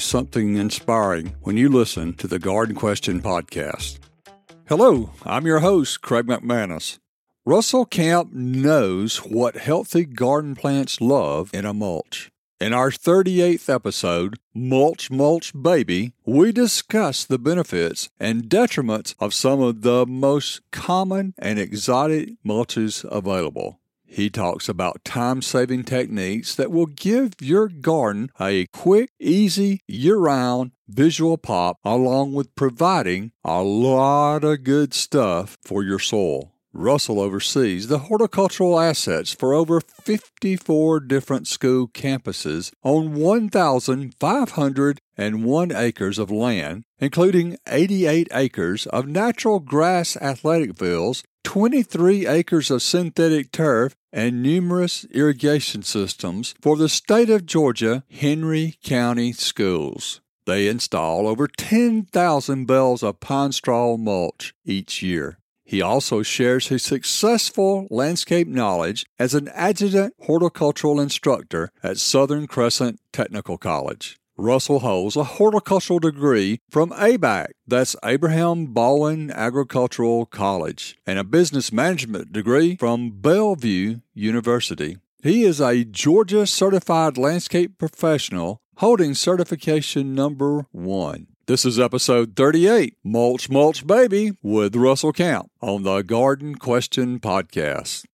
something inspiring when you listen to the Garden Question podcast. Hello, I'm your host, Craig McManus. Russell Camp knows what healthy garden plants love in a mulch. In our 38th episode, Mulch Mulch Baby, we discuss the benefits and detriments of some of the most common and exotic mulches available. He talks about time saving techniques that will give your garden a quick, easy, year round visual pop, along with providing a lot of good stuff for your soil. Russell oversees the horticultural assets for over 54 different school campuses on 1,501 acres of land, including 88 acres of natural grass athletic fields 23 acres of synthetic turf, and numerous irrigation systems for the state of Georgia Henry County schools. They install over 10,000 bales of pine straw mulch each year. He also shares his successful landscape knowledge as an adjunct horticultural instructor at Southern Crescent Technical College. Russell holds a horticultural degree from ABAC, that's Abraham Baldwin Agricultural College, and a business management degree from Bellevue University. He is a Georgia certified landscape professional holding certification number one. This is episode 38, Mulch Mulch Baby, with Russell Camp on the Garden Question Podcast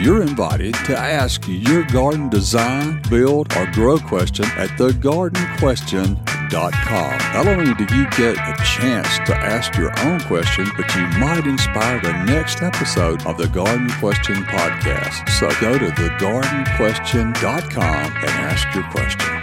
you're invited to ask your garden design, build, or grow question at thegardenquestion.com. Not only do you get a chance to ask your own question, but you might inspire the next episode of the Garden Question podcast. So go to thegardenquestion.com and ask your question.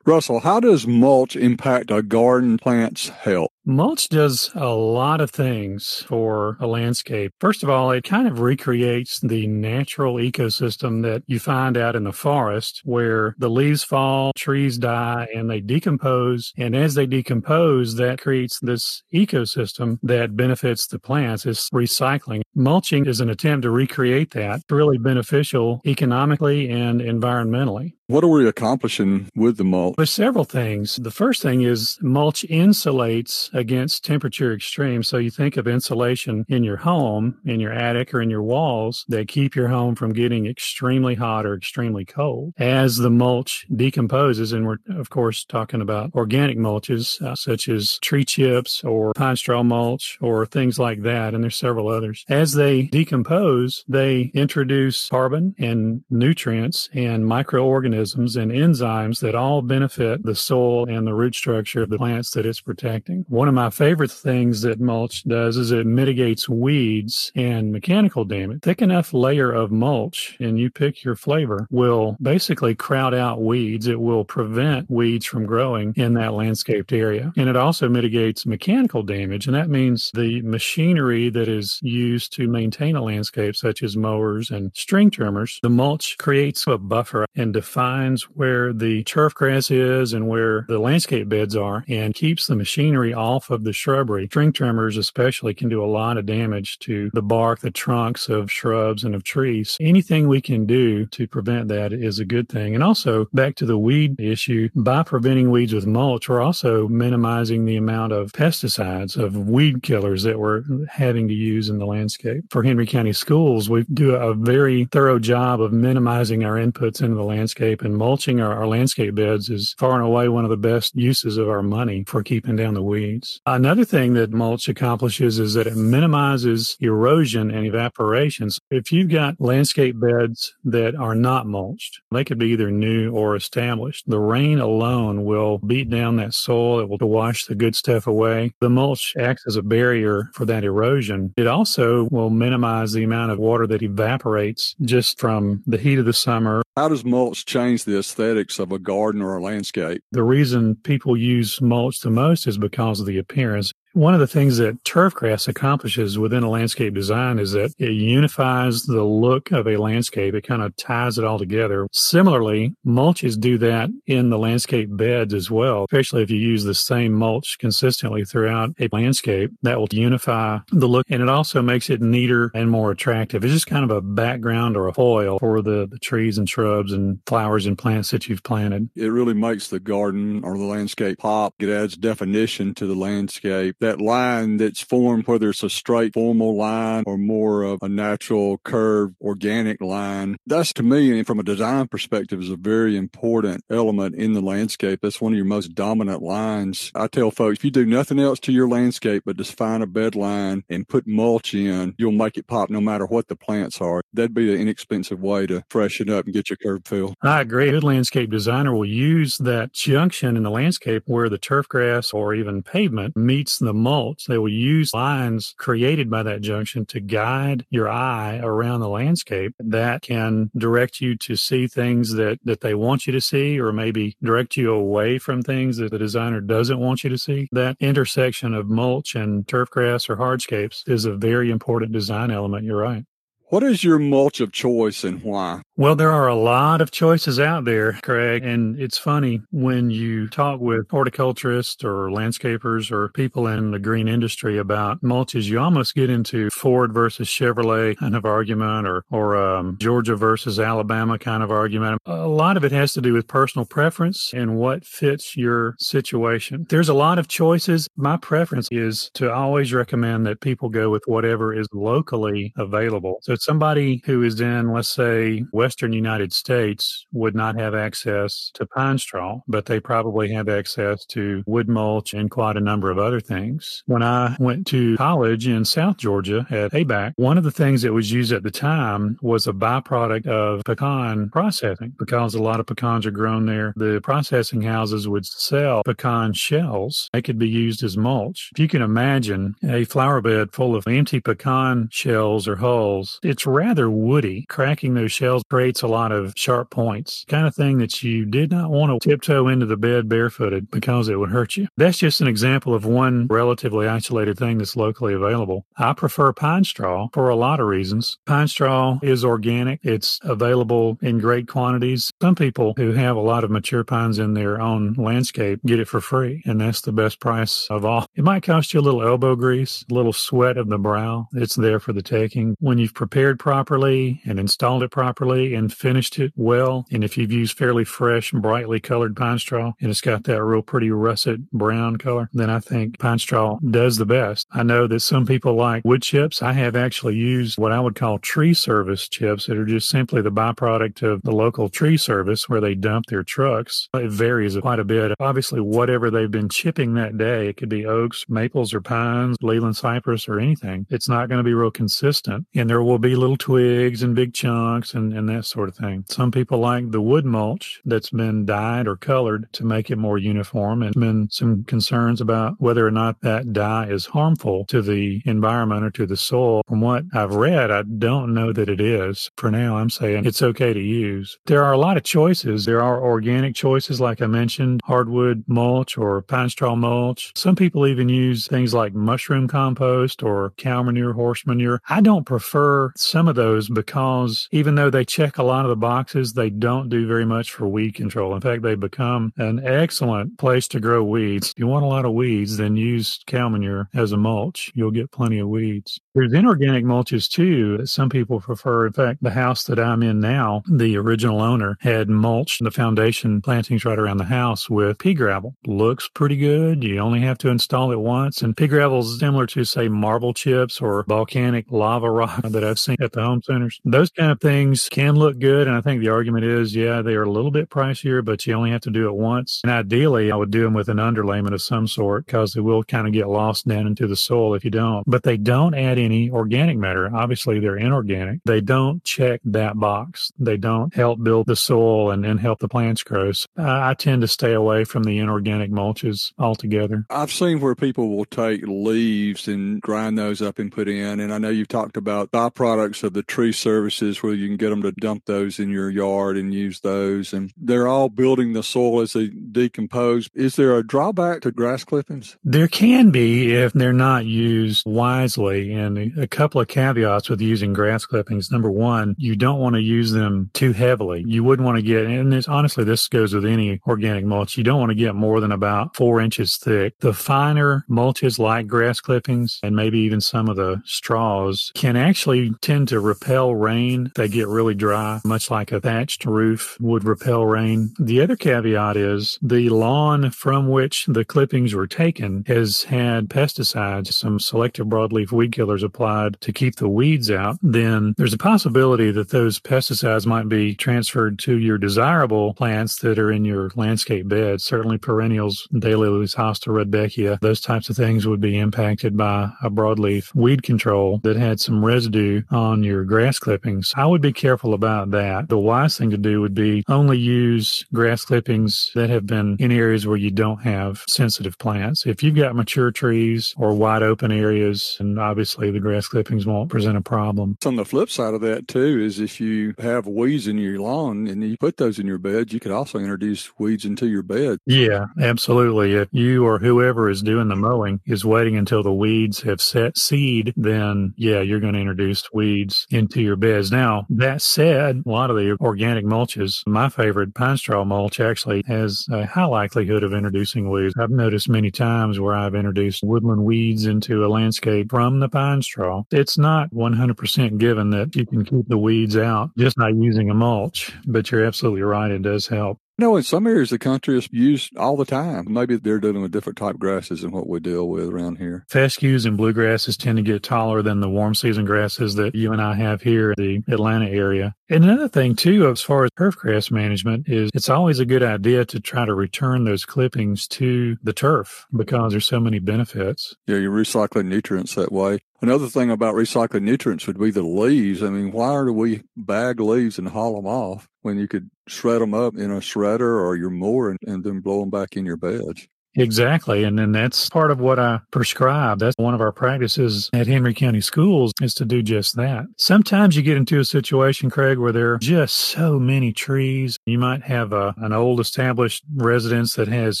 Russell, how does mulch impact a garden plant's health? Mulch does a lot of things for a landscape. First of all, it kind of recreates the natural ecosystem that you find out in the forest where the leaves fall, trees die, and they decompose. And as they decompose, that creates this ecosystem that benefits the plants. It's recycling. Mulching is an attempt to recreate that. It's really beneficial economically and environmentally. What are we accomplishing with the mulch? There's several things. The first thing is mulch insulates against temperature extremes. So you think of insulation in your home, in your attic, or in your walls that keep your home from getting extremely hot or extremely cold. As the mulch decomposes, and we're of course talking about organic mulches uh, such as tree chips or pine straw mulch or things like that, and there's several others. As they decompose, they introduce carbon and nutrients and microorganisms and enzymes that all benefit the soil and the root structure of the plants that it's protecting. One of my favorite things that mulch does is it mitigates weeds and mechanical damage. Thick enough layer of mulch, and you pick your flavor, will basically crowd out weeds. It will prevent weeds from growing in that landscaped area. And it also mitigates mechanical damage. And that means the machinery that is used to maintain a landscape, such as mowers and string trimmers, the mulch creates a buffer and defines where the turf grass is and where the landscape beds are and keeps the machinery off off of the shrubbery. String trimmers, especially, can do a lot of damage to the bark, the trunks of shrubs and of trees. Anything we can do to prevent that is a good thing. And also, back to the weed issue, by preventing weeds with mulch, we're also minimizing the amount of pesticides, of weed killers that we're having to use in the landscape. For Henry County Schools, we do a very thorough job of minimizing our inputs into the landscape, and mulching our, our landscape beds is far and away one of the best uses of our money for keeping down the weeds. Another thing that mulch accomplishes is that it minimizes erosion and evaporations. If you've got landscape beds that are not mulched, they could be either new or established. The rain alone will beat down that soil. It will wash the good stuff away. The mulch acts as a barrier for that erosion. It also will minimize the amount of water that evaporates just from the heat of the summer How does mulch change the aesthetics of a garden or a landscape? The reason people use mulch the most is because of the appearance. One of the things that turf grass accomplishes within a landscape design is that it unifies the look of a landscape. It kind of ties it all together. Similarly, mulches do that in the landscape beds as well, especially if you use the same mulch consistently throughout a landscape. That will unify the look and it also makes it neater and more attractive. It's just kind of a background or a foil for the, the trees and shrubs and flowers and plants that you've planted. It really makes the garden or the landscape pop. It adds definition to the landscape that line that's formed, whether it's a straight formal line or more of a natural curved organic line. That's to me, from a design perspective, is a very important element in the landscape. That's one of your most dominant lines. I tell folks, if you do nothing else to your landscape but just find a bed line and put mulch in, you'll make it pop no matter what the plants are. That'd be an inexpensive way to freshen up and get your curb feel. I agree. A good landscape designer will use that junction in the landscape where the turf grass or even pavement meets the mulch. They will use lines created by that junction to guide your eye around the landscape that can direct you to see things that, that they want you to see or maybe direct you away from things that the designer doesn't want you to see. That intersection of mulch and turf grass or hardscapes is a very important design element. You're right. What is your mulch of choice and why? Well, there are a lot of choices out there, Craig. And it's funny when you talk with horticulturists or landscapers or people in the green industry about mulches, you almost get into Ford versus Chevrolet kind of argument or, or um, Georgia versus Alabama kind of argument. A lot of it has to do with personal preference and what fits your situation. There's a lot of choices. My preference is to always recommend that people go with whatever is locally available. So somebody who is in, let's say, Western United States would not have access to pine straw, but they probably have access to wood mulch and quite a number of other things. When I went to college in South Georgia at ABAC, one of the things that was used at the time was a byproduct of pecan processing because a lot of pecans are grown there. The processing houses would sell pecan shells. They could be used as mulch. If you can imagine a flower bed full of empty pecan shells or hulls, it's rather woody. Cracking those shells creates a lot of sharp points, kind of thing that you did not want to tiptoe into the bed barefooted because it would hurt you. That's just an example of one relatively isolated thing that's locally available. I prefer pine straw for a lot of reasons. Pine straw is organic. It's available in great quantities. Some people who have a lot of mature pines in their own landscape get it for free, and that's the best price of all. It might cost you a little elbow grease, a little sweat of the brow. It's there for the taking. When you've prepared properly and installed it properly and finished it well, and if you've used fairly fresh, brightly colored pine straw and it's got that real pretty russet brown color, then I think pine straw does the best. I know that some people like wood chips. I have actually used what I would call tree service chips that are just simply the byproduct of the local tree service where they dump their trucks. It varies quite a bit. Obviously, whatever they've been chipping that day, it could be oaks, maples, or pines, Leyland cypress, or anything. It's not going to be real consistent. And there will be little twigs and big chunks and, and that sort of thing. Some people like the wood mulch that's been dyed or colored to make it more uniform and been some concerns about whether or not that dye is harmful to the environment or to the soil. From what I've read, I don't know that it is. For now, I'm saying it's okay to use. There are a lot of choices. There are organic choices, like I mentioned, hardwood mulch or pine straw mulch. Some people even use things like mushroom compost or cow manure, horse manure. I don't prefer some of those because even though they check a lot of the boxes, they don't do very much for weed control. In fact, they become an excellent place to grow weeds. If you want a lot of weeds, then use cow manure as a mulch. You'll get plenty of weeds. There's inorganic mulches too that some people prefer. In fact, the house that I'm in now, the original owner had mulched the foundation plantings right around the house with pea gravel. Looks pretty good. You only have to install it once. And pea gravel is similar to, say, marble chips or volcanic lava rock that I've seen at the home centers. Those kind of things can look good. And I think the argument is, yeah, they are a little bit pricier, but you only have to do it once. And ideally, I would do them with an underlayment of some sort because they will kind of get lost down into the soil if you don't. But they don't add any organic matter. Obviously, they're inorganic. They don't check that box. They don't help build the soil and, and help the plants grow. So I tend to stay away from the inorganic mulches altogether. I've seen where people will take leaves and grind those up and put in. And I know you've talked about byproducts of the tree services where you can get them to dump those in your yard and use those. And they're all building the soil as they decompose. Is there a drawback to grass clippings? There can be if they're not used wisely. And a couple of caveats with using grass clippings. Number one, you don't want to use them too heavily. You wouldn't want to get, and this, honestly, this goes with any organic mulch. You don't want to get more than about four inches thick. The finer mulches like grass clippings and maybe even some of the straws can actually tend to repel rain. They get really dry, much like a thatched roof would repel rain. The other caveat is the lawn from which the clippings were taken has had pesticides, some selective broadleaf weed killers applied to keep the weeds out. Then there's a possibility that those pesticides might be transferred to your desirable plants that are in your landscape bed. Certainly perennials, daylilies, hosta, rudbeckia, those types of things would be impacted by a broadleaf weed control that had some residue on your grass clippings. I would be careful about that. The wise thing to do would be only use grass clippings that have been in areas where you don't have sensitive plants. If you've got mature trees or wide open areas, and obviously the grass clippings won't present a problem. On the flip side of that too is if you have weeds in your lawn and you put those in your bed, you could also introduce weeds into your bed. Yeah, absolutely. If you or whoever is doing the mowing is waiting until the weeds have set seed, then yeah, you're going to introduce weeds into your beds. Now, that said, a lot of the organic mulches, my favorite pine straw mulch actually has a high likelihood of introducing weeds. I've noticed many times where I've introduced woodland weeds into a landscape from the pine straw. It's not 100% given that you can keep the weeds out just by using a mulch, but you're absolutely right. It does help. You know, in some areas of the country, it's used all the time. Maybe they're dealing with different type grasses than what we deal with around here. Fescues and bluegrasses tend to get taller than the warm season grasses that you and I have here in the Atlanta area. And another thing, too, as far as turf grass management, is it's always a good idea to try to return those clippings to the turf because there's so many benefits. Yeah, you're recycling nutrients that way. Another thing about recycling nutrients would be the leaves. I mean, why do we bag leaves and haul them off when you could shred them up in a shredder or your mower and, and then blow them back in your beds? Exactly. And then that's part of what I prescribe. That's one of our practices at Henry County Schools is to do just that. Sometimes you get into a situation, Craig, where there are just so many trees. You might have a, an old established residence that has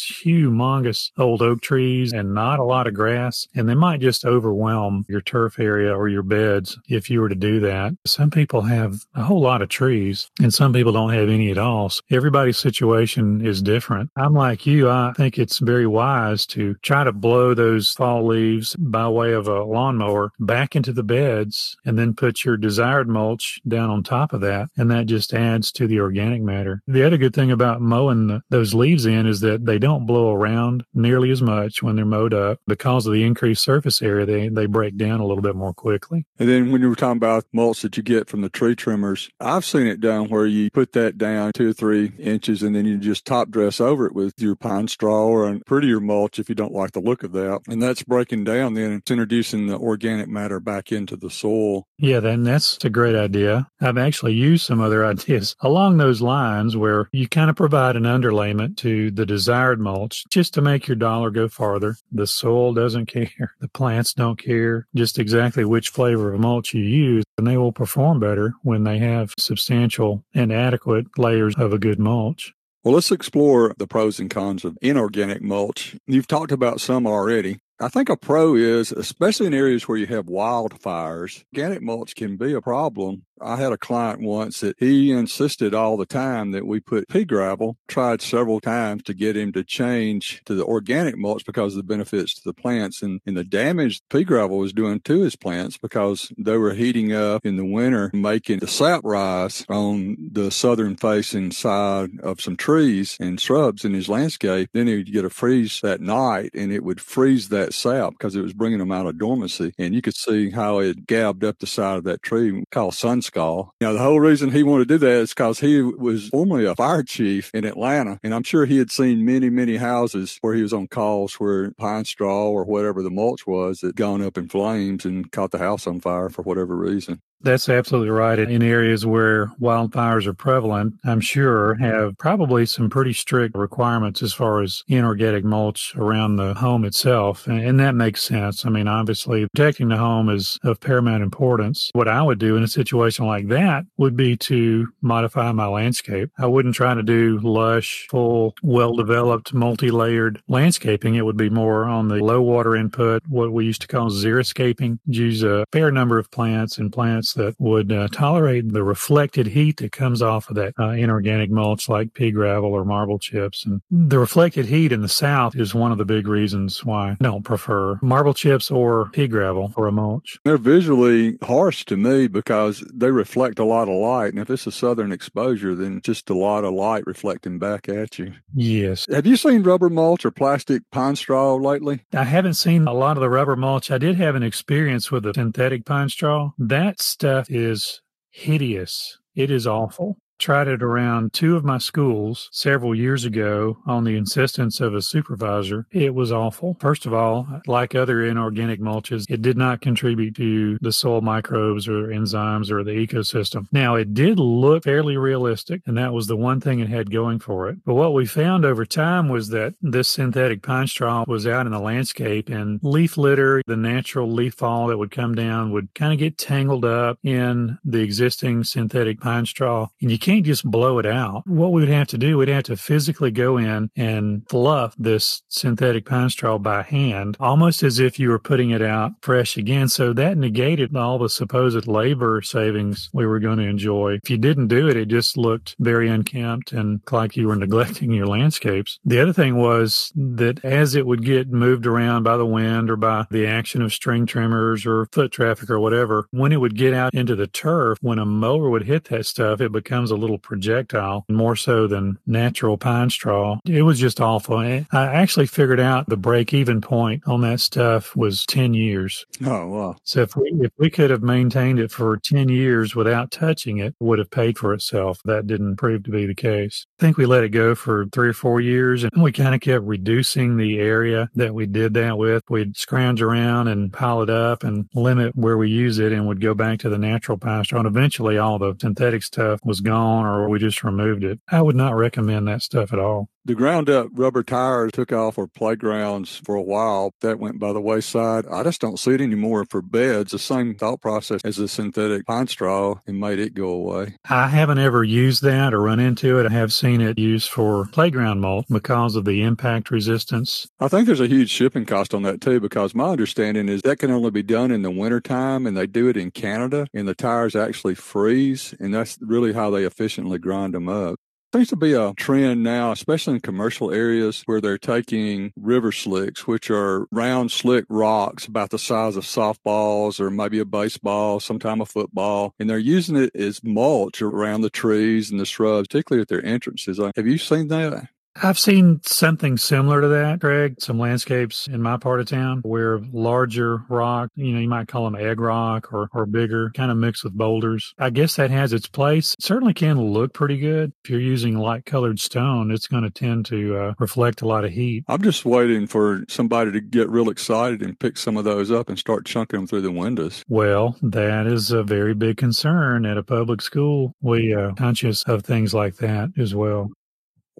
humongous old oak trees and not a lot of grass. And they might just overwhelm your turf area or your beds if you were to do that. Some people have a whole lot of trees and some people don't have any at all. So everybody's situation is different. I'm like you. I think it's very very wise to try to blow those fall leaves by way of a lawnmower back into the beds and then put your desired mulch down on top of that. And that just adds to the organic matter. The other good thing about mowing the, those leaves in is that they don't blow around nearly as much when they're mowed up because of the increased surface area. They, they break down a little bit more quickly. And then when you were talking about mulch that you get from the tree trimmers, I've seen it done where you put that down two or three inches and then you just top dress over it with your pine straw or a prettier mulch if you don't like the look of that. And that's breaking down then it's introducing the organic matter back into the soil. Yeah, then that's a great idea. I've actually used some other ideas along those lines where you kind of provide an underlayment to the desired mulch just to make your dollar go farther. The soil doesn't care. The plants don't care just exactly which flavor of mulch you use and they will perform better when they have substantial and adequate layers of a good mulch. Well, let's explore the pros and cons of inorganic mulch. You've talked about some already. I think a pro is, especially in areas where you have wildfires, organic mulch can be a problem. I had a client once that he insisted all the time that we put pea gravel, tried several times to get him to change to the organic mulch because of the benefits to the plants and, and the damage pea gravel was doing to his plants because they were heating up in the winter, making the sap rise on the southern facing side of some trees and shrubs in his landscape. Then he'd get a freeze that night and it would freeze that that sap because it was bringing them out of dormancy. And you could see how it gabbed up the side of that tree called sunscald. You know, the whole reason he wanted to do that is because he was formerly a fire chief in Atlanta. And I'm sure he had seen many, many houses where he was on calls where pine straw or whatever the mulch was had gone up in flames and caught the house on fire for whatever reason. That's absolutely right. In areas where wildfires are prevalent, I'm sure have probably some pretty strict requirements as far as inorganic mulch around the home itself. And that makes sense. I mean, obviously, protecting the home is of paramount importance. What I would do in a situation like that would be to modify my landscape. I wouldn't try to do lush, full, well developed, multi layered landscaping. It would be more on the low water input, what we used to call xeriscaping. Use a fair number of plants and plants that would uh, tolerate the reflected heat that comes off of that uh, inorganic mulch like pea gravel or marble chips. And the reflected heat in the south is one of the big reasons why I don't prefer marble chips or pea gravel for a mulch. They're visually harsh to me because they reflect a lot of light. And if it's a southern exposure, then just a lot of light reflecting back at you. Yes. Have you seen rubber mulch or plastic pine straw lately? I haven't seen a lot of the rubber mulch. I did have an experience with the synthetic pine straw. That's stuff is hideous. It is awful tried it around two of my schools several years ago on the insistence of a supervisor. It was awful. First of all, like other inorganic mulches, it did not contribute to the soil microbes or enzymes or the ecosystem. Now, it did look fairly realistic, and that was the one thing it had going for it. But what we found over time was that this synthetic pine straw was out in the landscape and leaf litter, the natural leaf fall that would come down would kind of get tangled up in the existing synthetic pine straw. And you can't just blow it out. What we would have to do, we'd have to physically go in and fluff this synthetic pine straw by hand, almost as if you were putting it out fresh again. So that negated all the supposed labor savings we were going to enjoy. If you didn't do it, it just looked very unkempt and like you were neglecting your landscapes. The other thing was that as it would get moved around by the wind or by the action of string trimmers or foot traffic or whatever, when it would get out into the turf, when a mower would hit that stuff, it becomes a little projectile more so than natural pine straw. It was just awful. I actually figured out the break even point on that stuff was 10 years. Oh, wow. So if we, if we could have maintained it for 10 years without touching it, it would have paid for itself. That didn't prove to be the case. I think we let it go for three or four years and we kind of kept reducing the area that we did that with. We'd scrounge around and pile it up and limit where we use it and would go back to the natural pine straw. And eventually all the synthetic stuff was gone or we just removed it. I would not recommend that stuff at all. The ground up rubber tires took off for playgrounds for a while. That went by the wayside. I just don't see it anymore for beds. The same thought process as the synthetic pine straw and made it go away. I haven't ever used that or run into it. I have seen it used for playground mulch because of the impact resistance. I think there's a huge shipping cost on that too, because my understanding is that can only be done in the wintertime and they do it in Canada and the tires actually freeze. And that's really how they efficiently grind them up seems to be a trend now, especially in commercial areas where they're taking river slicks, which are round, slick rocks about the size of softballs or maybe a baseball, sometime a football, and they're using it as mulch around the trees and the shrubs, particularly at their entrances. Uh, have you seen that? I've seen something similar to that, Craig. Some landscapes in my part of town where larger rock, you know, you might call them egg rock or, or bigger, kind of mixed with boulders. I guess that has its place. It certainly can look pretty good. If you're using light colored stone, it's going to tend to uh, reflect a lot of heat. I'm just waiting for somebody to get real excited and pick some of those up and start chunking them through the windows. Well, that is a very big concern at a public school. We are uh, conscious of things like that as well.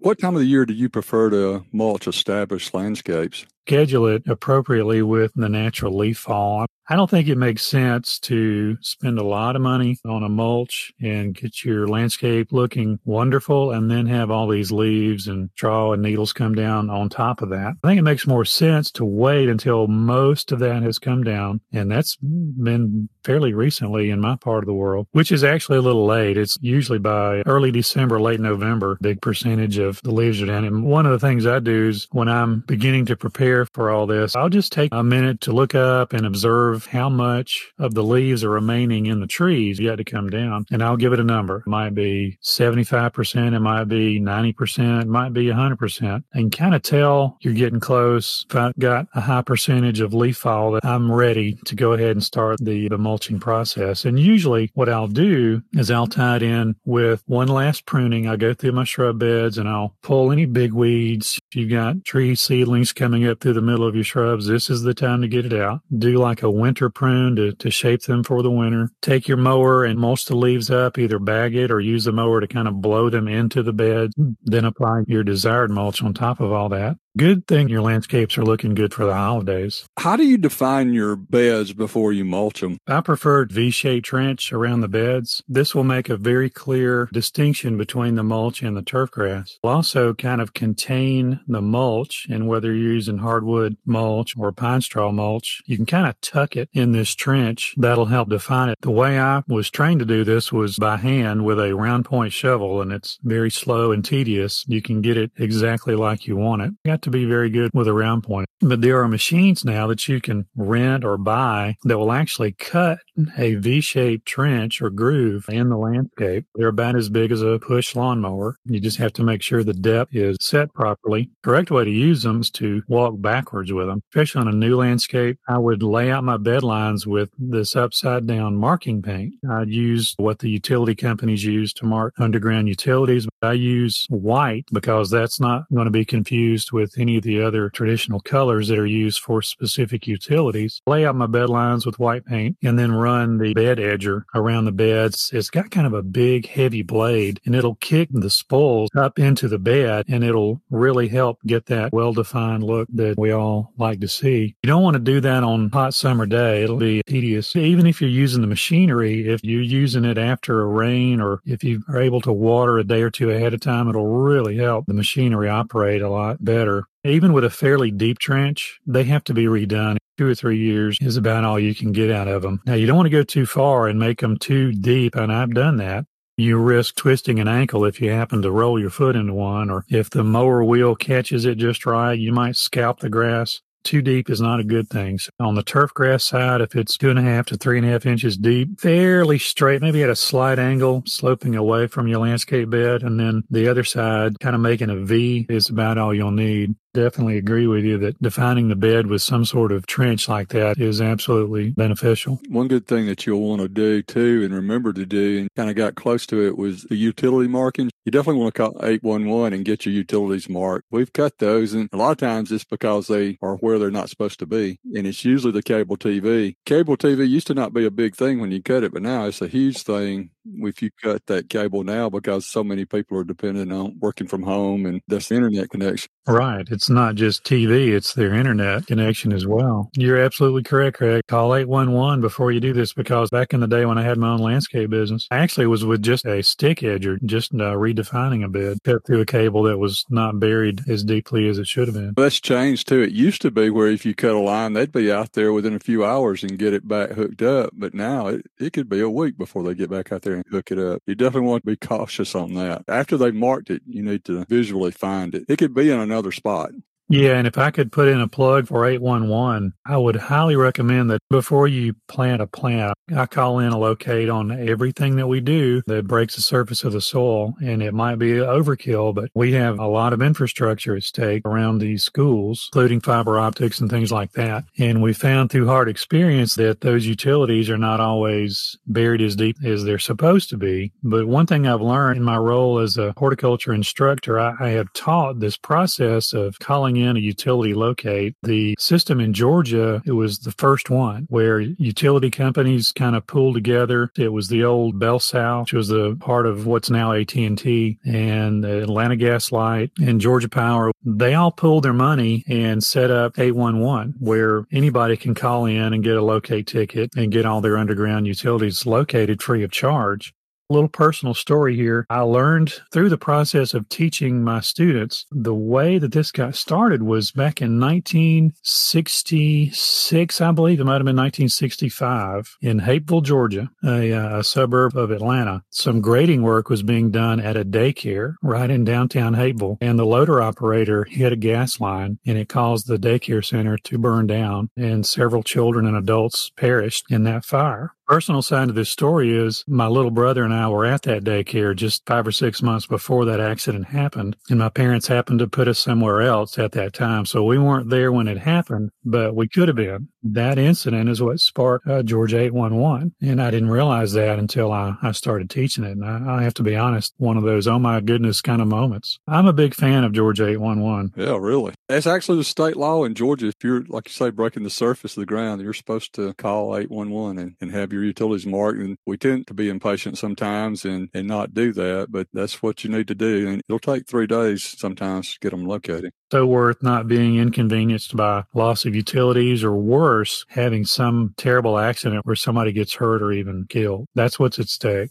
What time of the year do you prefer to mulch established landscapes? Schedule it appropriately with the natural leaf fall. I don't think it makes sense to spend a lot of money on a mulch and get your landscape looking wonderful and then have all these leaves and straw and needles come down on top of that. I think it makes more sense to wait until most of that has come down. And that's been fairly recently in my part of the world, which is actually a little late. It's usually by early December, late November, big percentage of the leaves are down. And one of the things I do is when I'm beginning to prepare for all this, I'll just take a minute to look up and observe observe how much of the leaves are remaining in the trees yet to come down. And I'll give it a number. It might be 75%, it might be 90%, it might be 100%. And kind of tell you're getting close. If I've got a high percentage of leaf fall that I'm ready to go ahead and start the, the mulching process. And usually what I'll do is I'll tie it in with one last pruning. I go through my shrub beds and I'll pull any big weeds. If you've got tree seedlings coming up through the middle of your shrubs, this is the time to get it out. Do like a winter prune to, to shape them for the winter. Take your mower and mulch the leaves up, either bag it or use the mower to kind of blow them into the bed. Hmm. Then apply your desired mulch on top of all that. Good thing your landscapes are looking good for the holidays. How do you define your beds before you mulch them? I prefer V-shaped trench around the beds. This will make a very clear distinction between the mulch and the turf grass. Will also kind of contain the mulch and whether you're using hardwood mulch or pine straw mulch, you can kind of tuck it in this trench. That'll help define it. The way I was trained to do this was by hand with a round point shovel and it's very slow and tedious. You can get it exactly like you want it to be very good with a round point. But there are machines now that you can rent or buy that will actually cut a V-shaped trench or groove in the landscape. They're about as big as a push lawnmower. You just have to make sure the depth is set properly. Correct way to use them is to walk backwards with them. Especially on a new landscape, I would lay out my bed lines with this upside down marking paint. I'd use what the utility companies use to mark underground utilities. I use white because that's not going to be confused with any of the other traditional colors that are used for specific utilities. Lay out my bed lines with white paint and then run the bed edger around the beds. It's got kind of a big, heavy blade and it'll kick the spoils up into the bed and it'll really help get that well defined look that we all like to see. You don't want to do that on hot summer day. It'll be tedious. Even if you're using the machinery, if you're using it after a rain or if you are able to water a day or two ahead of time, it'll really help the machinery operate a lot better. Even with a fairly deep trench, they have to be redone. Two or three years is about all you can get out of them. Now, you don't want to go too far and make them too deep, and I've done that. You risk twisting an ankle if you happen to roll your foot into one, or if the mower wheel catches it just right, you might scalp the grass too deep is not a good thing. So on the turf grass side, if it's two and a half to three and a half inches deep, fairly straight, maybe at a slight angle, sloping away from your landscape bed, and then the other side kind of making a V is about all you'll need definitely agree with you that defining the bed with some sort of trench like that is absolutely beneficial. One good thing that you'll want to do too and remember to do and kind of got close to it was the utility markings. You definitely want to call 811 and get your utilities marked. We've cut those and a lot of times it's because they are where they're not supposed to be. And it's usually the cable TV. Cable TV used to not be a big thing when you cut it, but now it's a huge thing if you cut that cable now because so many people are dependent on working from home and that's the internet connection. Right. It's not just TV, it's their internet connection as well. You're absolutely correct, Craig. Call 811 before you do this because back in the day when I had my own landscape business, I actually was with just a stick edger, just uh, redefining a bed, cut through a cable that was not buried as deeply as it should have been. That's changed too. It used to be where if you cut a line, they'd be out there within a few hours and get it back hooked up. But now it, it could be a week before they get back out there and hook it up. You definitely want to be cautious on that. After they've marked it, you need to visually find it. It could be in another spot. Yeah, and if I could put in a plug for 811, I would highly recommend that before you plant a plant, I call in a locate on everything that we do that breaks the surface of the soil. And it might be overkill, but we have a lot of infrastructure at stake around these schools, including fiber optics and things like that. And we found through hard experience that those utilities are not always buried as deep as they're supposed to be. But one thing I've learned in my role as a horticulture instructor, I, I have taught this process of calling in a utility locate. The system in Georgia, it was the first one where utility companies kind of pulled together. It was the old BellSouth, which was the part of what's now AT&T and Atlanta Gas Light and Georgia Power. They all pulled their money and set up 811 where anybody can call in and get a locate ticket and get all their underground utilities located free of charge. Little personal story here. I learned through the process of teaching my students the way that this got started was back in 1966, I believe it might have been 1965 in Hapeville, Georgia, a, a suburb of Atlanta. Some grading work was being done at a daycare right in downtown Hapeville, and the loader operator hit a gas line and it caused the daycare center to burn down, and several children and adults perished in that fire personal side of this story is my little brother and I were at that daycare just five or six months before that accident happened. And my parents happened to put us somewhere else at that time. So we weren't there when it happened, but we could have been. That incident is what sparked uh, Georgia 811. And I didn't realize that until I, I started teaching it. And I, I have to be honest, one of those, oh my goodness kind of moments. I'm a big fan of Georgia 811. Yeah, really. It's actually the state law in Georgia. If you're, like you say, breaking the surface of the ground, you're supposed to call 811 and, and have your utilities marked. And we tend to be impatient sometimes and, and not do that, but that's what you need to do. And it'll take three days sometimes to get them located. So worth not being inconvenienced by loss of utilities or worse, having some terrible accident where somebody gets hurt or even killed. That's what's at stake.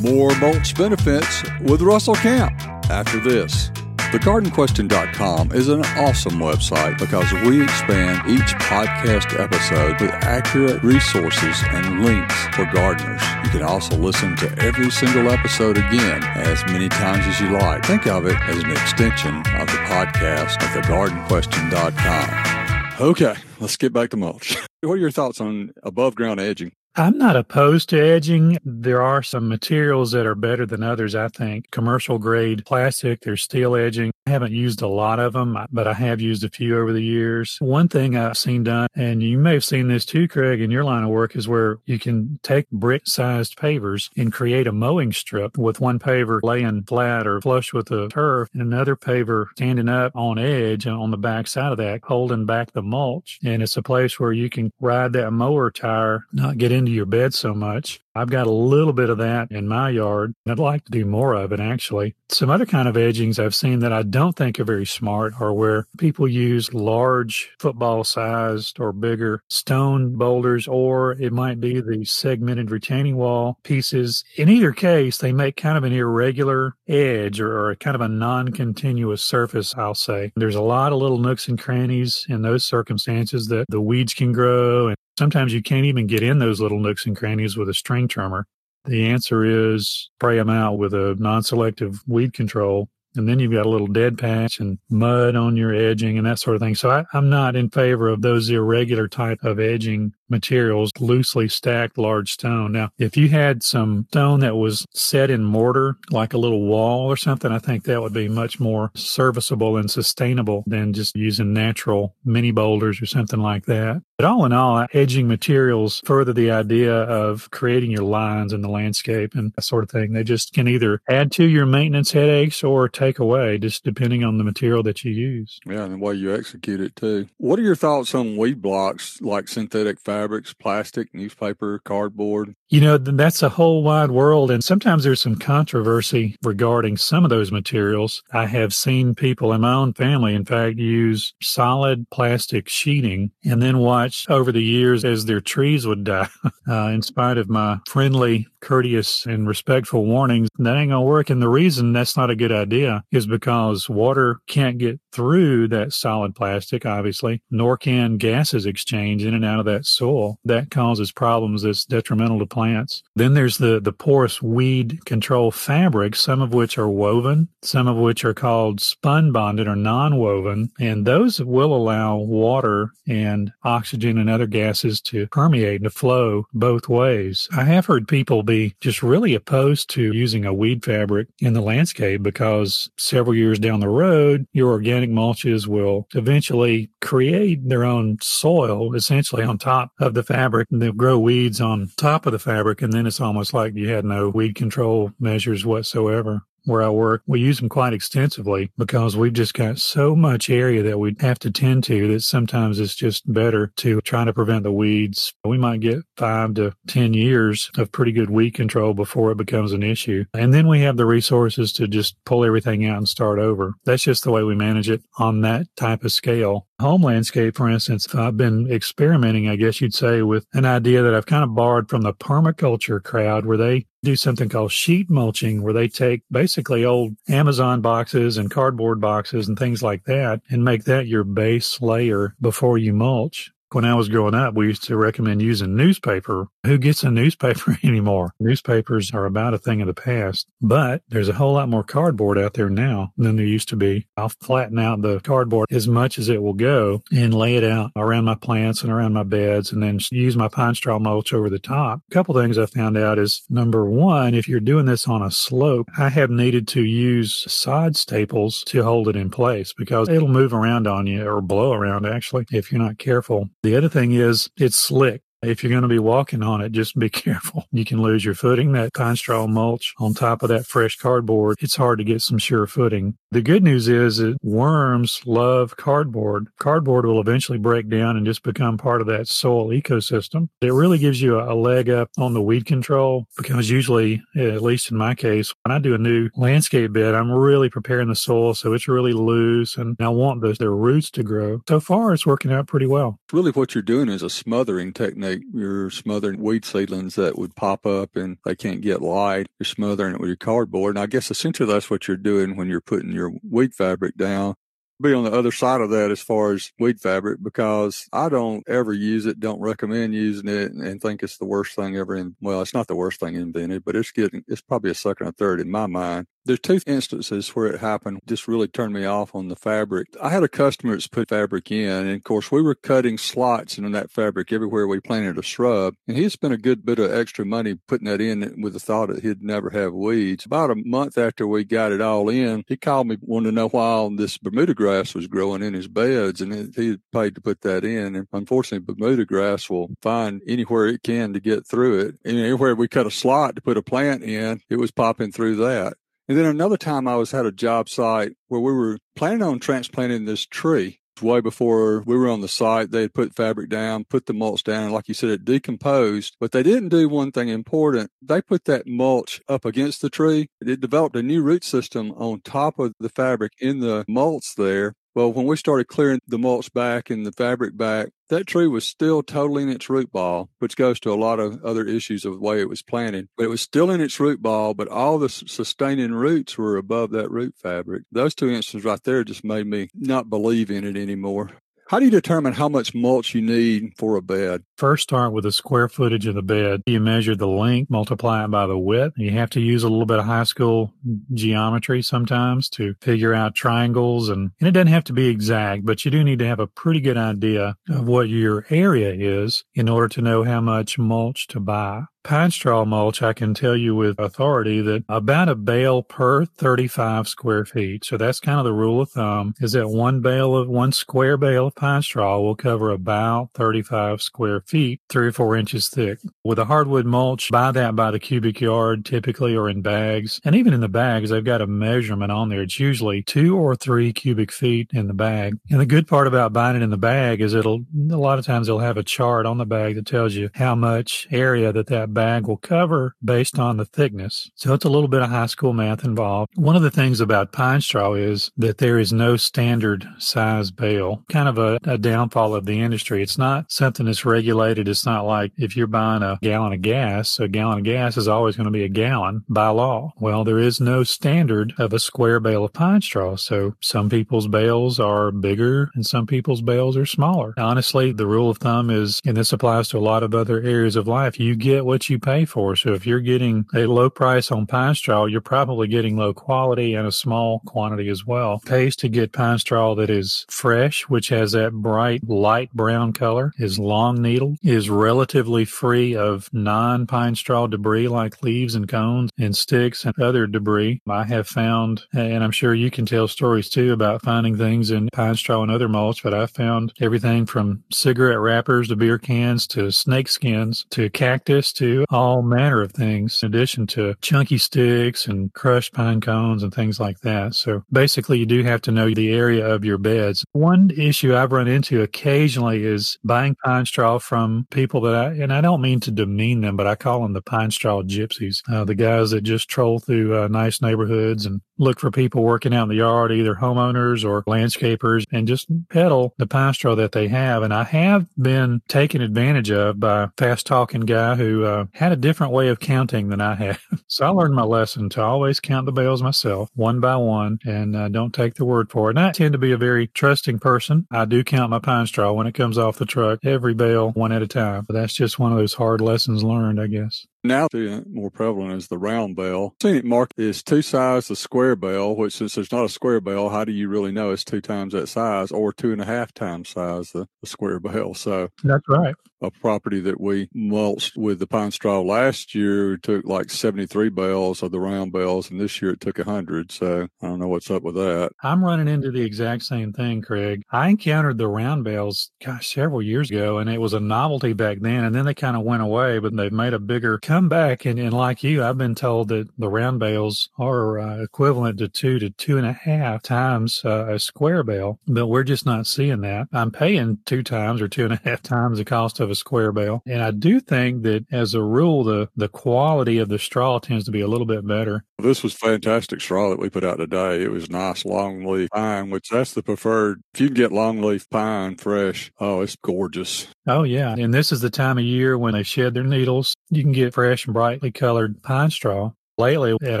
More mulch benefits with Russell Camp after this. TheGardenQuestion.com is an awesome website because we expand each podcast episode with accurate resources and links for gardeners. You can also listen to every single episode again as many times as you like. Think of it as an extension of the podcast at TheGardenQuestion.com. Okay, let's get back to mulch. What are your thoughts on above ground edging? I'm not opposed to edging. There are some materials that are better than others, I think. Commercial grade plastic, there's steel edging. I haven't used a lot of them, but I have used a few over the years. One thing I've seen done, and you may have seen this too, Craig, in your line of work, is where you can take brick sized pavers and create a mowing strip with one paver laying flat or flush with the turf and another paver standing up on edge on the back side of that, holding back the mulch. And it's a place where you can ride that mower tire, not get into your bed so much. I've got a little bit of that in my yard. I'd like to do more of it actually. Some other kind of edgings I've seen that I don't think are very smart are where people use large football sized or bigger stone boulders, or it might be the segmented retaining wall pieces. In either case, they make kind of an irregular edge or, or kind of a non continuous surface, I'll say. There's a lot of little nooks and crannies in those circumstances that the weeds can grow and Sometimes you can't even get in those little nooks and crannies with a string trimmer. The answer is spray them out with a non selective weed control and then you've got a little dead patch and mud on your edging and that sort of thing. So I, am not in favor of those irregular type of edging materials, loosely stacked large stone. Now, if you had some stone that was set in mortar, like a little wall or something, I think that would be much more serviceable and sustainable than just using natural mini boulders or something like that. But all in all, edging materials further the idea of creating your lines in the landscape and that sort of thing. They just can either add to your maintenance headaches or take away, just depending on the material that you use. Yeah, and the way you execute it too. What are your thoughts on weed blocks like synthetic fabrics, plastic, newspaper, cardboard? You know, that's a whole wide world. And sometimes there's some controversy regarding some of those materials. I have seen people in my own family, in fact, use solid plastic sheeting and then watch over the years as their trees would die. uh, in spite of my friendly, courteous, and respectful warnings, that ain't going to work. And the reason that's not a good idea is because water can't get through that solid plastic, obviously, nor can gases exchange in and out of that soil. That causes problems that's detrimental to plants. Then there's the, the porous weed control fabrics, some of which are woven, some of which are called spun bonded or non woven, and those will allow water and oxygen and other gases to permeate and to flow both ways. I have heard people be just really opposed to using a weed fabric in the landscape because several years down the road, your organic mulches will eventually create their own soil essentially on top of the fabric and they'll grow weeds on top of the fabric. And then it's almost like you had no weed control measures whatsoever where I work, we use them quite extensively because we've just got so much area that we have to tend to that sometimes it's just better to try to prevent the weeds. We might get five to 10 years of pretty good weed control before it becomes an issue. And then we have the resources to just pull everything out and start over. That's just the way we manage it on that type of scale. Home landscape, for instance, I've been experimenting, I guess you'd say, with an idea that I've kind of borrowed from the permaculture crowd where they do something called sheet mulching, where they take basically old Amazon boxes and cardboard boxes and things like that and make that your base layer before you mulch. When I was growing up, we used to recommend using newspaper. Who gets a newspaper anymore? Newspapers are about a thing of the past, but there's a whole lot more cardboard out there now than there used to be. I'll flatten out the cardboard as much as it will go and lay it out around my plants and around my beds and then use my pine straw mulch over the top. A couple things I found out is number one, if you're doing this on a slope, I have needed to use sod staples to hold it in place because it'll move around on you or blow around actually if you're not careful. The other thing is it's slick. If you're going to be walking on it, just be careful. You can lose your footing. That pine straw mulch on top of that fresh cardboard, it's hard to get some sure footing. The good news is that worms love cardboard. Cardboard will eventually break down and just become part of that soil ecosystem. It really gives you a leg up on the weed control because usually, at least in my case, when I do a new landscape bed, I'm really preparing the soil so it's really loose and I want those, their roots to grow. So far, it's working out pretty well. Really, what you're doing is a smothering technique. You're smothering weed seedlings that would pop up and they can't get light. You're smothering it with your cardboard. And I guess essentially that's what you're doing when you're putting your weed fabric down be on the other side of that as far as weed fabric because I don't ever use it, don't recommend using it, and think it's the worst thing ever. In, well, it's not the worst thing invented, but it's getting it's probably a second or third in my mind. There's two instances where it happened. Just really turned me off on the fabric. I had a customer that's put fabric in, and of course we were cutting slots in that fabric everywhere we planted a shrub, and he spent a good bit of extra money putting that in with the thought that he'd never have weeds. About a month after we got it all in, he called me wanted to know why this Bermuda grass was growing in his beds, and he paid to put that in. And unfortunately, Bermuda grass will find anywhere it can to get through it. And anywhere we cut a slot to put a plant in, it was popping through that. And then another time I was at a job site where we were planning on transplanting this tree. Way before we were on the site, they had put fabric down, put the mulch down, and like you said, it decomposed. But they didn't do one thing important. They put that mulch up against the tree. It developed a new root system on top of the fabric in the mulch there well, when we started clearing the mulch back and the fabric back, that tree was still totally in its root ball, which goes to a lot of other issues of the way it was planted. But it was still in its root ball, but all the sustaining roots were above that root fabric. Those two instances right there just made me not believe in it anymore. How do you determine how much mulch you need for a bed? First, start with the square footage of the bed. You measure the length, multiply it by the width. You have to use a little bit of high school geometry sometimes to figure out triangles. And, and it doesn't have to be exact, but you do need to have a pretty good idea of what your area is in order to know how much mulch to buy. Pine straw mulch, I can tell you with authority that about a bale per 35 square feet. So that's kind of the rule of thumb is that one bale of one square bale of pine straw will cover about 35 square feet, three or four inches thick. With a hardwood mulch, buy that by the cubic yard typically or in bags. And even in the bags, they've got a measurement on there. It's usually two or three cubic feet in the bag. And the good part about buying it in the bag is it'll, a lot of times they'll have a chart on the bag that tells you how much area that that bag will cover based on the thickness. So it's a little bit of high school math involved. One of the things about pine straw is that there is no standard size bale, kind of a, a downfall of the industry. It's not something that's regulated. It's not like if you're buying a gallon of gas, a gallon of gas is always going to be a gallon by law. Well, there is no standard of a square bale of pine straw. So some people's bales are bigger and some people's bales are smaller. Honestly, the rule of thumb is, and this applies to a lot of other areas of life, you get what you pay for. So if you're getting a low price on pine straw, you're probably getting low quality and a small quantity as well. Pays to get pine straw that is fresh, which has that bright light brown color, is long needle, is relatively free of non pine straw debris like leaves and cones and sticks and other debris. I have found, and I'm sure you can tell stories too about finding things in pine straw and other mulch, but I found everything from cigarette wrappers to beer cans to snake skins to cactus to all manner of things in addition to chunky sticks and crushed pine cones and things like that. So basically, you do have to know the area of your beds. One issue I've run into occasionally is buying pine straw from people that I, and I don't mean to demean them, but I call them the pine straw gypsies, uh, the guys that just troll through uh, nice neighborhoods and look for people working out in the yard, either homeowners or landscapers, and just peddle the pine straw that they have. And I have been taken advantage of by fast talking guy who uh, had a different way of counting than I have. so I learned my lesson to always count the bales myself, one by one, and uh, don't take the word for it. And I tend to be a very trusting person. I do count my pine straw when it comes off the truck, every bale, one at a time. But that's just one of those hard lessons learned, I guess. Now, more prevalent is the round bell. I've seen it marked as two sides the square bell, which since there's not a square bell, how do you really know it's two times that size or two and a half times size the, the square bell? So that's right. A property that we mulched with the pine straw last year took like 73 bells of the round bells, and this year it took 100. So I don't know what's up with that. I'm running into the exact same thing, Craig. I encountered the round bells, gosh, several years ago, and it was a novelty back then, and then they kind of went away, but they've made a bigger come back. And, and like you, I've been told that the round bales are uh, equivalent to two to two and a half times uh, a square bale, but we're just not seeing that. I'm paying two times or two and a half times the cost of a square bale. And I do think that as a rule, the, the quality of the straw tends to be a little bit better. This was fantastic straw that we put out today. It was nice long leaf pine, which that's the preferred. If you can get long leaf pine fresh, oh, it's gorgeous. Oh, yeah. And this is the time of year when they shed their needles. You can get fresh and brightly colored pine straw. Lately, at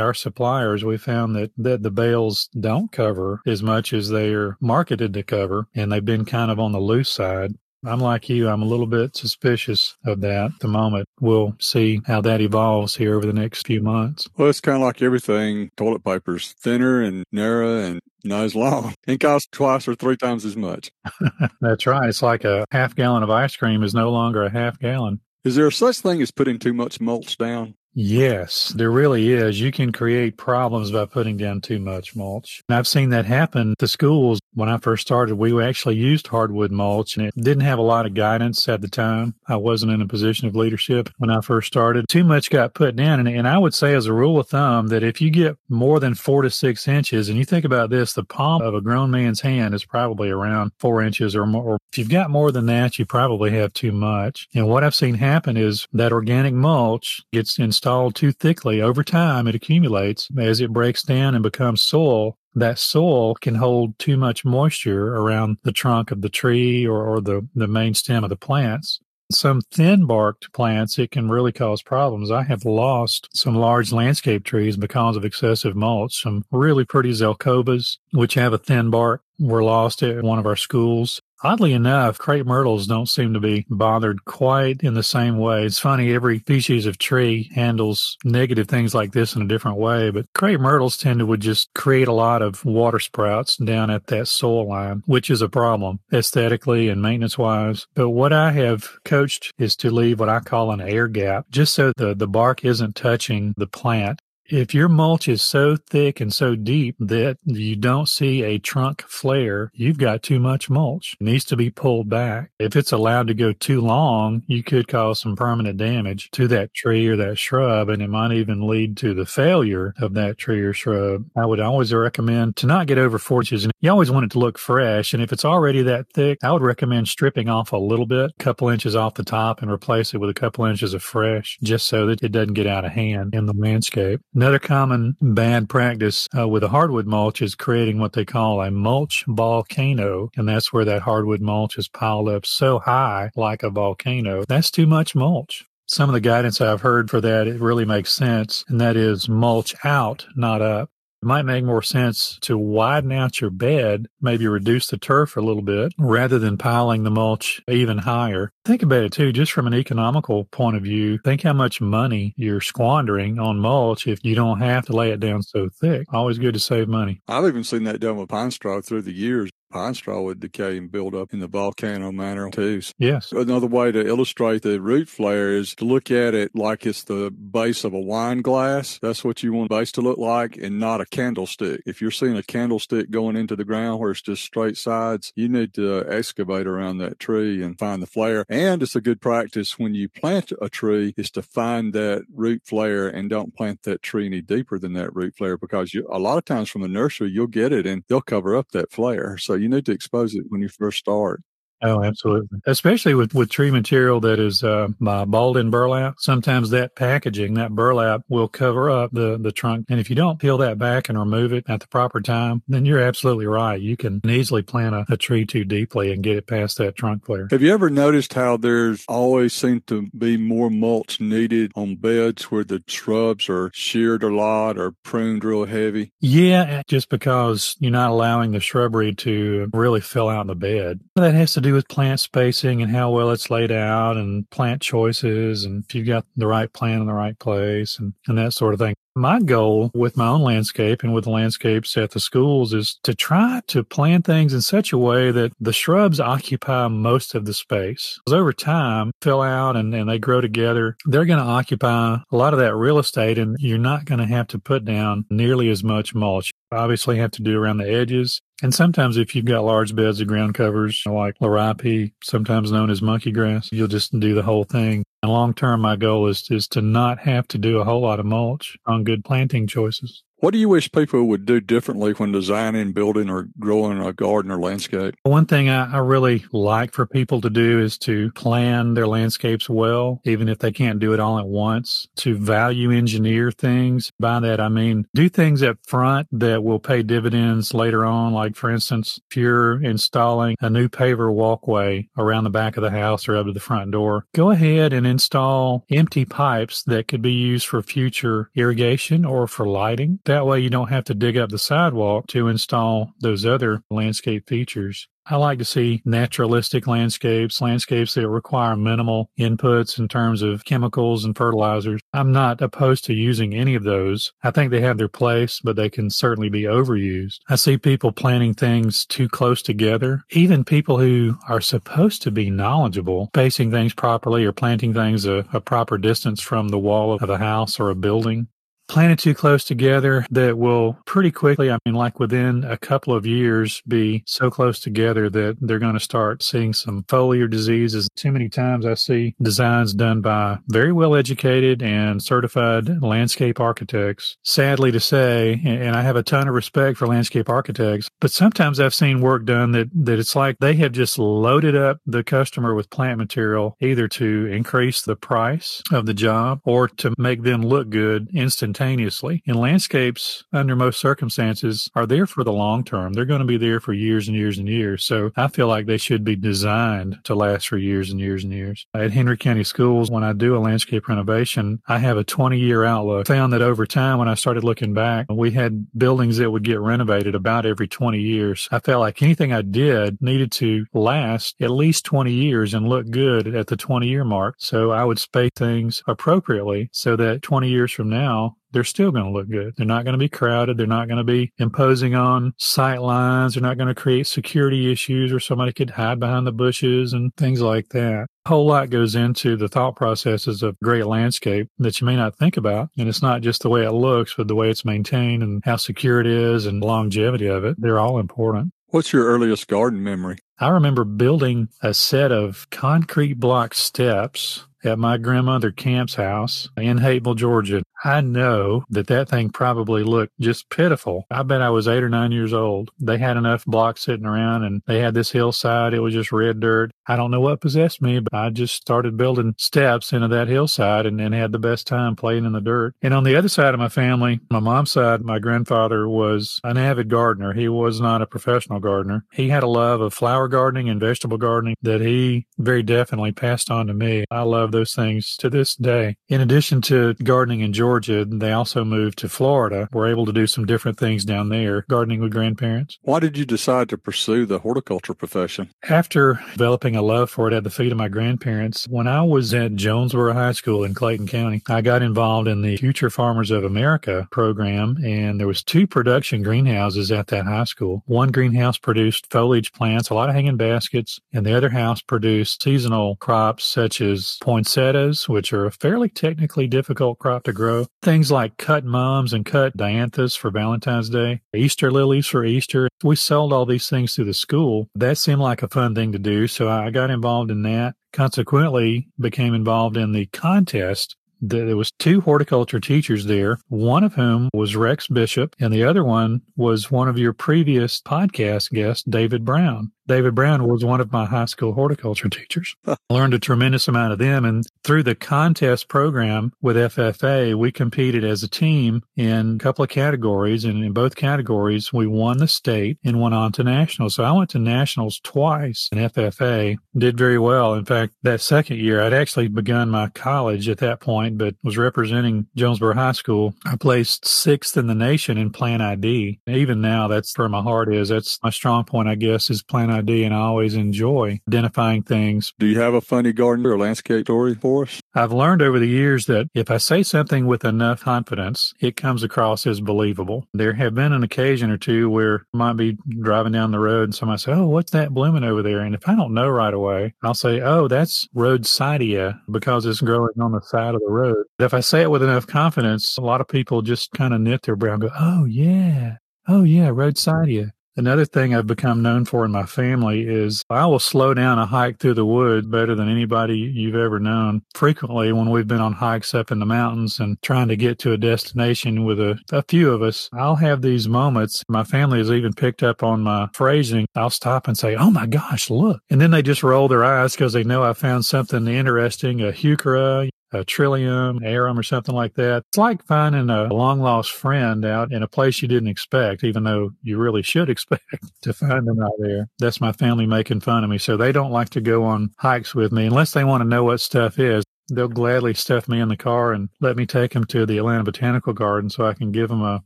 our suppliers, we found that, that the bales don't cover as much as they are marketed to cover, and they've been kind of on the loose side. I'm like you. I'm a little bit suspicious of that at the moment. We'll see how that evolves here over the next few months. Well, it's kind of like everything. Toilet paper's thinner and narrower and not as long and costs twice or three times as much. That's right. It's like a half gallon of ice cream is no longer a half gallon. Is there such thing as putting too much mulch down? Yes, there really is. You can create problems by putting down too much mulch. And I've seen that happen to schools. When I first started, we actually used hardwood mulch and it didn't have a lot of guidance at the time. I wasn't in a position of leadership when I first started. Too much got put down. And, and I would say, as a rule of thumb, that if you get more than four to six inches, and you think about this, the palm of a grown man's hand is probably around four inches or more. If you've got more than that, you probably have too much. And what I've seen happen is that organic mulch gets in installed too thickly, over time it accumulates. As it breaks down and becomes soil, that soil can hold too much moisture around the trunk of the tree or, or the, the main stem of the plants. Some thin barked plants, it can really cause problems. I have lost some large landscape trees because of excessive mulch. Some really pretty zelkovas, which have a thin bark, were lost at one of our schools. Oddly enough, crepe myrtles don't seem to be bothered quite in the same way. It's funny, every species of tree handles negative things like this in a different way, but crepe myrtles tend to would just create a lot of water sprouts down at that soil line, which is a problem aesthetically and maintenance wise. But what I have coached is to leave what I call an air gap, just so the, the bark isn't touching the plant if your mulch is so thick and so deep that you don't see a trunk flare, you've got too much mulch. It needs to be pulled back. If it's allowed to go too long, you could cause some permanent damage to that tree or that shrub, and it might even lead to the failure of that tree or shrub. I would always recommend to not get over four inches. You always want it to look fresh. And if it's already that thick, I would recommend stripping off a little bit, a couple inches off the top, and replace it with a couple inches of fresh, just so that it doesn't get out of hand in the landscape. Another common bad practice uh, with a hardwood mulch is creating what they call a mulch volcano. And that's where that hardwood mulch is piled up so high like a volcano. That's too much mulch some of the guidance I've heard for that, it really makes sense. And that is mulch out, not up. It might make more sense to widen out your bed, maybe reduce the turf a little bit rather than piling the mulch even higher. Think about it too, just from an economical point of view. Think how much money you're squandering on mulch if you don't have to lay it down so thick. Always good to save money. I've even seen that done with pine straw through the years. Pine straw would decay and build up in the volcano manner too. Yes. Another way to illustrate the root flare is to look at it like it's the base of a wine glass. That's what you want the base to look like and not a candlestick. If you're seeing a candlestick going into the ground where it's just straight sides, you need to uh, excavate around that tree and find the flare. And it's a good practice when you plant a tree is to find that root flare and don't plant that tree any deeper than that root flare because you, a lot of times from the nursery, you'll get it and they'll cover up that flare. So you need to expose it when you first start. Oh, absolutely. Especially with, with tree material that is uh, balled-in burlap. Sometimes that packaging, that burlap, will cover up the, the trunk. And if you don't peel that back and remove it at the proper time, then you're absolutely right. You can easily plant a, a tree too deeply and get it past that trunk flare. Have you ever noticed how there's always seemed to be more mulch needed on beds where the shrubs are sheared a lot or pruned real heavy? Yeah, just because you're not allowing the shrubbery to really fill out the bed. That has to do with plant spacing and how well it's laid out and plant choices and if you've got the right plant in the right place and, and that sort of thing. My goal with my own landscape and with the landscapes at the schools is to try to plant things in such a way that the shrubs occupy most of the space. Because over time, fill out and, and they grow together, they're going to occupy a lot of that real estate and you're not going to have to put down nearly as much mulch. Obviously, have to do around the edges. And sometimes if you've got large beds of ground covers like liriope, sometimes known as monkey grass, you'll just do the whole thing. And long term, my goal is, is to not have to do a whole lot of mulch on good planting choices. What do you wish people would do differently when designing, building, or growing a garden or landscape? One thing I, I, really like for people to do is to plan their landscapes well, even if they can't do it all at once, to value engineer things. By that, I mean do things up front that will pay dividends later on. Like, for instance, if you're installing a new paver walkway around the back of the house or up to the front door, go ahead and install empty pipes that could be used for future irrigation or for lighting that way, you don't have to dig up the sidewalk to install those other landscape features. I like to see naturalistic landscapes, landscapes that require minimal inputs in terms of chemicals and fertilizers. I'm not opposed to using any of those. I think they have their place, but they can certainly be overused. I see people planting things too close together. Even people who are supposed to be knowledgeable, spacing things properly or planting things a, a proper distance from the wall of a house or a building planted too close together that will pretty quickly, I mean, like within a couple of years, be so close together that they're going to start seeing some foliar diseases. Too many times I see designs done by very well educated and certified landscape architects. Sadly to say, and I have a ton of respect for landscape architects, but sometimes I've seen work done that, that it's like they have just loaded up the customer with plant material either to increase the price of the job or to make them look good instantaneously instantaneously. And landscapes, under most circumstances, are there for the long term. They're going to be there for years and years and years. So I feel like they should be designed to last for years and years and years. At Henry County Schools, when I do a landscape renovation, I have a 20 year outlook. Found that over time, when I started looking back, we had buildings that would get renovated about every 20 years. I felt like anything I did needed to last at least 20 years and look good at the 20 year mark. So I would space things appropriately so that 20 years from now, they're still going to look good. They're not going to be crowded. They're not going to be imposing on sight lines. They're not going to create security issues or somebody could hide behind the bushes and things like that. A whole lot goes into the thought processes of great landscape that you may not think about. And it's not just the way it looks, but the way it's maintained and how secure it is and longevity of it. They're all important. What's your earliest garden memory? I remember building a set of concrete block steps at my grandmother Camp's house in Hapeville, Georgia. I know that that thing probably looked just pitiful. I bet I was eight or nine years old. They had enough blocks sitting around and they had this hillside. It was just red dirt. I don't know what possessed me, but I just started building steps into that hillside and, and had the best time playing in the dirt. And on the other side of my family, my mom's side, my grandfather was an avid gardener. He was not a professional gardener. He had a love of flower gardening and vegetable gardening that he very definitely passed on to me. I love those things to this day. In addition to gardening in Georgia, Georgia. They also moved to Florida. We're able to do some different things down there, gardening with grandparents. Why did you decide to pursue the horticulture profession? After developing a love for it at the feet of my grandparents, when I was at Jonesboro High School in Clayton County, I got involved in the Future Farmers of America program, and there was two production greenhouses at that high school. One greenhouse produced foliage plants, a lot of hanging baskets, and the other house produced seasonal crops such as poinsettias, which are a fairly technically difficult crop to grow, things like cut mums and cut dianthus for Valentine's Day, Easter lilies for Easter. We sold all these things to the school. That seemed like a fun thing to do, so I got involved in that consequently became involved in the contest there was two horticulture teachers there, one of whom was Rex Bishop, and the other one was one of your previous podcast guests, David Brown. David Brown was one of my high school horticulture teachers. I learned a tremendous amount of them. And through the contest program with FFA, we competed as a team in a couple of categories. And in both categories, we won the state and went on to nationals. So I went to nationals twice in FFA, did very well. In fact, that second year, I'd actually begun my college at that point, but was representing Jonesboro High School. I placed sixth in the nation in plant ID. Even now, that's where my heart is. That's my strong point, I guess, is plant ID ID, and I always enjoy identifying things. Do you have a funny garden or landscape story for us? I've learned over the years that if I say something with enough confidence, it comes across as believable. There have been an occasion or two where I might be driving down the road and somebody say, Oh, what's that blooming over there? And if I don't know right away, I'll say, Oh, that's rhodesidea because it's growing on the side of the road. But if I say it with enough confidence, a lot of people just kind of knit their brow and go, Oh, yeah. Oh, yeah, rhodesidea. Another thing I've become known for in my family is I will slow down a hike through the woods better than anybody you've ever known. Frequently, when we've been on hikes up in the mountains and trying to get to a destination with a, a few of us, I'll have these moments. My family has even picked up on my phrasing. I'll stop and say, Oh my gosh, look. And then they just roll their eyes because they know I found something interesting, a heuchera, a trillium, arum, or something like that. It's like finding a long lost friend out in a place you didn't expect, even though you really should expect to find them out there. That's my family making fun of me. So they don't like to go on hikes with me unless they want to know what stuff is. They'll gladly stuff me in the car and let me take them to the Atlanta Botanical Garden so I can give them a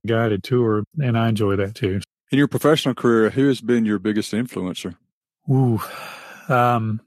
guided tour. And I enjoy that too. In your professional career, who has been your biggest influencer? Ooh, um,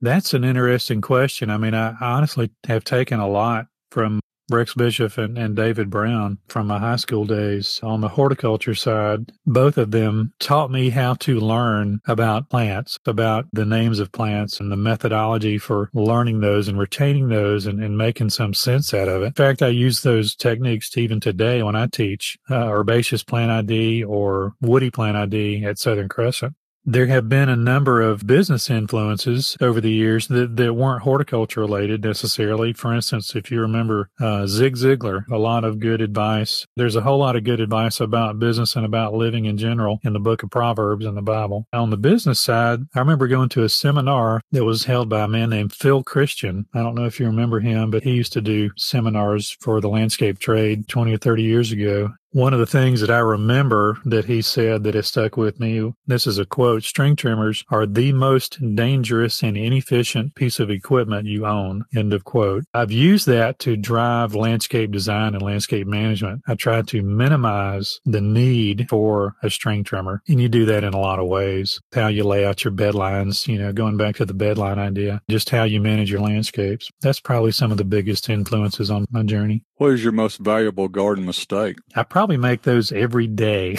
that's an interesting question. I mean, I honestly have taken a lot from Rex Bishop and, and, David Brown from my high school days on the horticulture side. Both of them taught me how to learn about plants, about the names of plants and the methodology for learning those and retaining those and, and making some sense out of it. In fact, I use those techniques even today when I teach uh, herbaceous plant ID or woody plant ID at Southern Crescent. There have been a number of business influences over the years that, that weren't horticulture related necessarily. For instance, if you remember uh, Zig Ziglar, a lot of good advice. There's a whole lot of good advice about business and about living in general in the book of Proverbs in the Bible. On the business side, I remember going to a seminar that was held by a man named Phil Christian. I don't know if you remember him, but he used to do seminars for the landscape trade 20 or 30 years ago. One of the things that I remember that he said that has stuck with me, this is a quote, string trimmers are the most dangerous and inefficient piece of equipment you own. End of quote. I've used that to drive landscape design and landscape management. I try to minimize the need for a string trimmer. And you do that in a lot of ways. How you lay out your bed lines, you know, going back to the bedline idea, just how you manage your landscapes. That's probably some of the biggest influences on my journey. What is your most valuable garden mistake? I probably make those every day.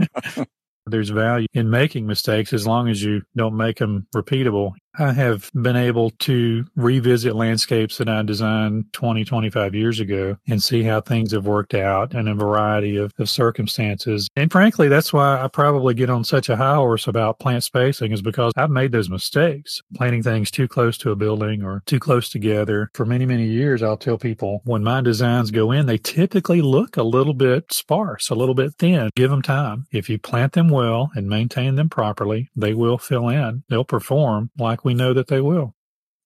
There's value in making mistakes as long as you don't make them repeatable. I have been able to revisit landscapes that I designed 20, 25 years ago and see how things have worked out in a variety of, of circumstances. And frankly, that's why I probably get on such a high horse about plant spacing is because I've made those mistakes, planting things too close to a building or too close together. For many, many years, I'll tell people when my designs go in, they typically look a little bit sparse, a little bit thin. Give them time. If you plant them well and maintain them properly, they will fill in. They'll perform like know that they will.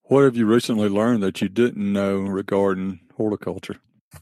What have you recently learned that you didn't know regarding horticulture?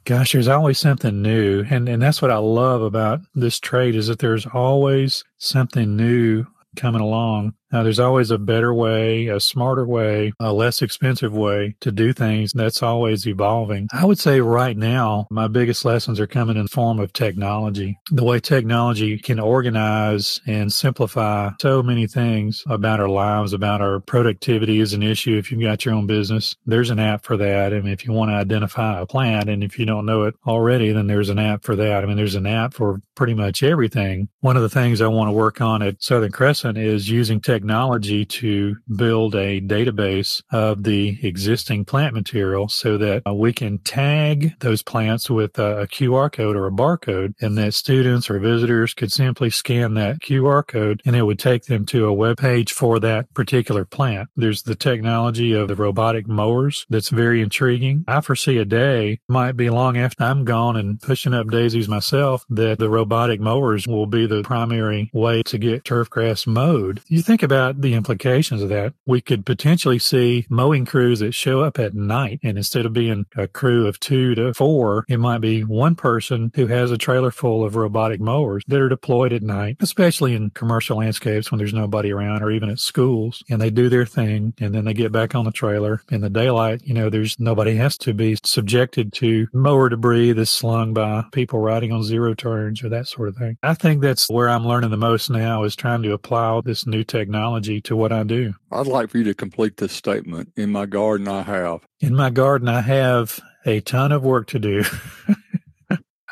Gosh, there's always something new. And, and that's what I love about this trade is that there's always something new coming along. Now, there's always a better way, a smarter way, a less expensive way to do things. That's always evolving. I would say right now, my biggest lessons are coming in the form of technology. The way technology can organize and simplify so many things about our lives, about our productivity is an issue. If you've got your own business, there's an app for that. Mean, if you want to identify a plant and if you don't know it already, then there's an app for that. I mean, there's an app for pretty much everything. One of the things I want to work on at Southern Crescent is using technology to build a database of the existing plant material so that uh, we can tag those plants with a, a QR code or a barcode and that students or visitors could simply scan that QR code and it would take them to a web page for that particular plant. There's the technology of the robotic mowers that's very intriguing. I foresee a day might be long after I'm gone and pushing up daisies myself that the robotic mowers will be the primary way to get turf grass mowed. You think about the implications of that. We could potentially see mowing crews that show up at night and instead of being a crew of two to four, it might be one person who has a trailer full of robotic mowers that are deployed at night, especially in commercial landscapes when there's nobody around or even at schools and they do their thing and then they get back on the trailer in the daylight. You know, there's nobody has to be subjected to mower debris that's slung by people riding on zero turns or that sort of thing. I think that's where I'm learning the most now is trying to apply this new technology to what I do. I'd like for you to complete this statement. In my garden, I have. In my garden, I have a ton of work to do.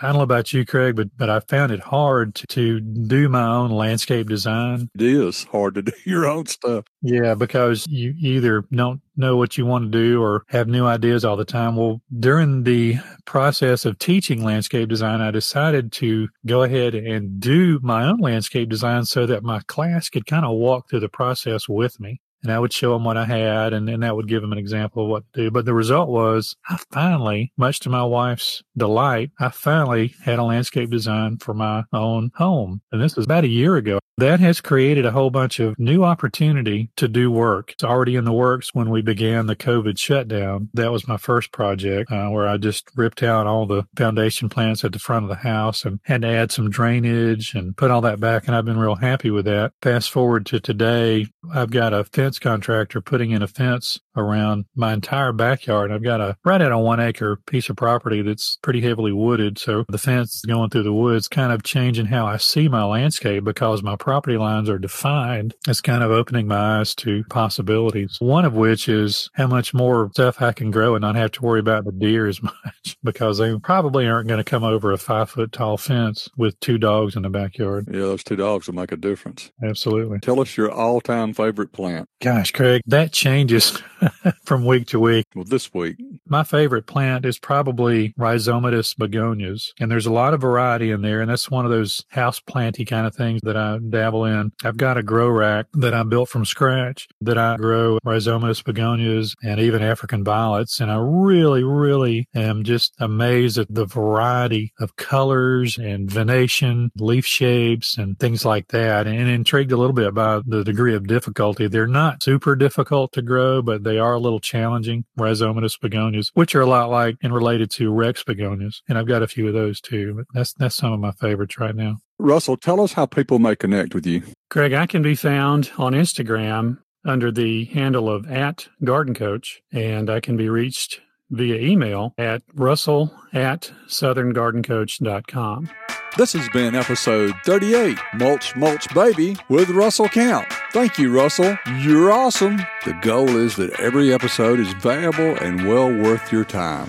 I don't know about you, Craig, but but I found it hard to, to, do my own landscape design. It is hard to do your own stuff. Yeah, because you either don't know what you want to do or have new ideas all the time. Well, during the process of teaching landscape design, I decided to go ahead and do my own landscape design so that my class could kind of walk through the process with me and I would show them what I had, and, and that would give them an example of what to do. But the result was, I finally, much to my wife's delight, I finally had a landscape design for my own home. And this was about a year ago. That has created a whole bunch of new opportunity to do work. It's already in the works when we began the COVID shutdown. That was my first project uh, where I just ripped out all the foundation plants at the front of the house and had to add some drainage and put all that back. And I've been real happy with that. Fast forward to today, I've got a contractor putting in a fence around my entire backyard. I've got a right at a one acre piece of property that's pretty heavily wooded. So the fence going through the woods kind of changing how I see my landscape because my property lines are defined, it's kind of opening my eyes to possibilities. One of which is how much more stuff I can grow and not have to worry about the deer as much because they probably aren't going to come over a five foot tall fence with two dogs in the backyard. Yeah, those two dogs will make a difference. Absolutely. Tell us your all time favorite plant. Gosh, Craig, that changes from week to week. Well, this week, my favorite plant is probably Rhizomatous begonias. And there's a lot of variety in there. And that's one of those house planty kind of things that I dabble in. I've got a grow rack that I built from scratch that I grow rhizomatous begonias and even African violets. And I really, really am just amazed at the variety of colors and venation, leaf shapes, and things like that. And intrigued a little bit by the degree of difficulty. They're not super difficult to grow, but they are a little challenging. Rhizomatous begonias, which are a lot like and related to Rex begonias. And I've got a few of those too. But that's that's some of my favorites right now. Russell, tell us how people may connect with you. Craig, I can be found on Instagram under the handle of at Garden Coach, and I can be reached via email at russell at southerngardencoach.com. This has been episode 38, Mulch Mulch Baby with Russell Camp. Thank you, Russell. You're awesome. The goal is that every episode is valuable and well worth your time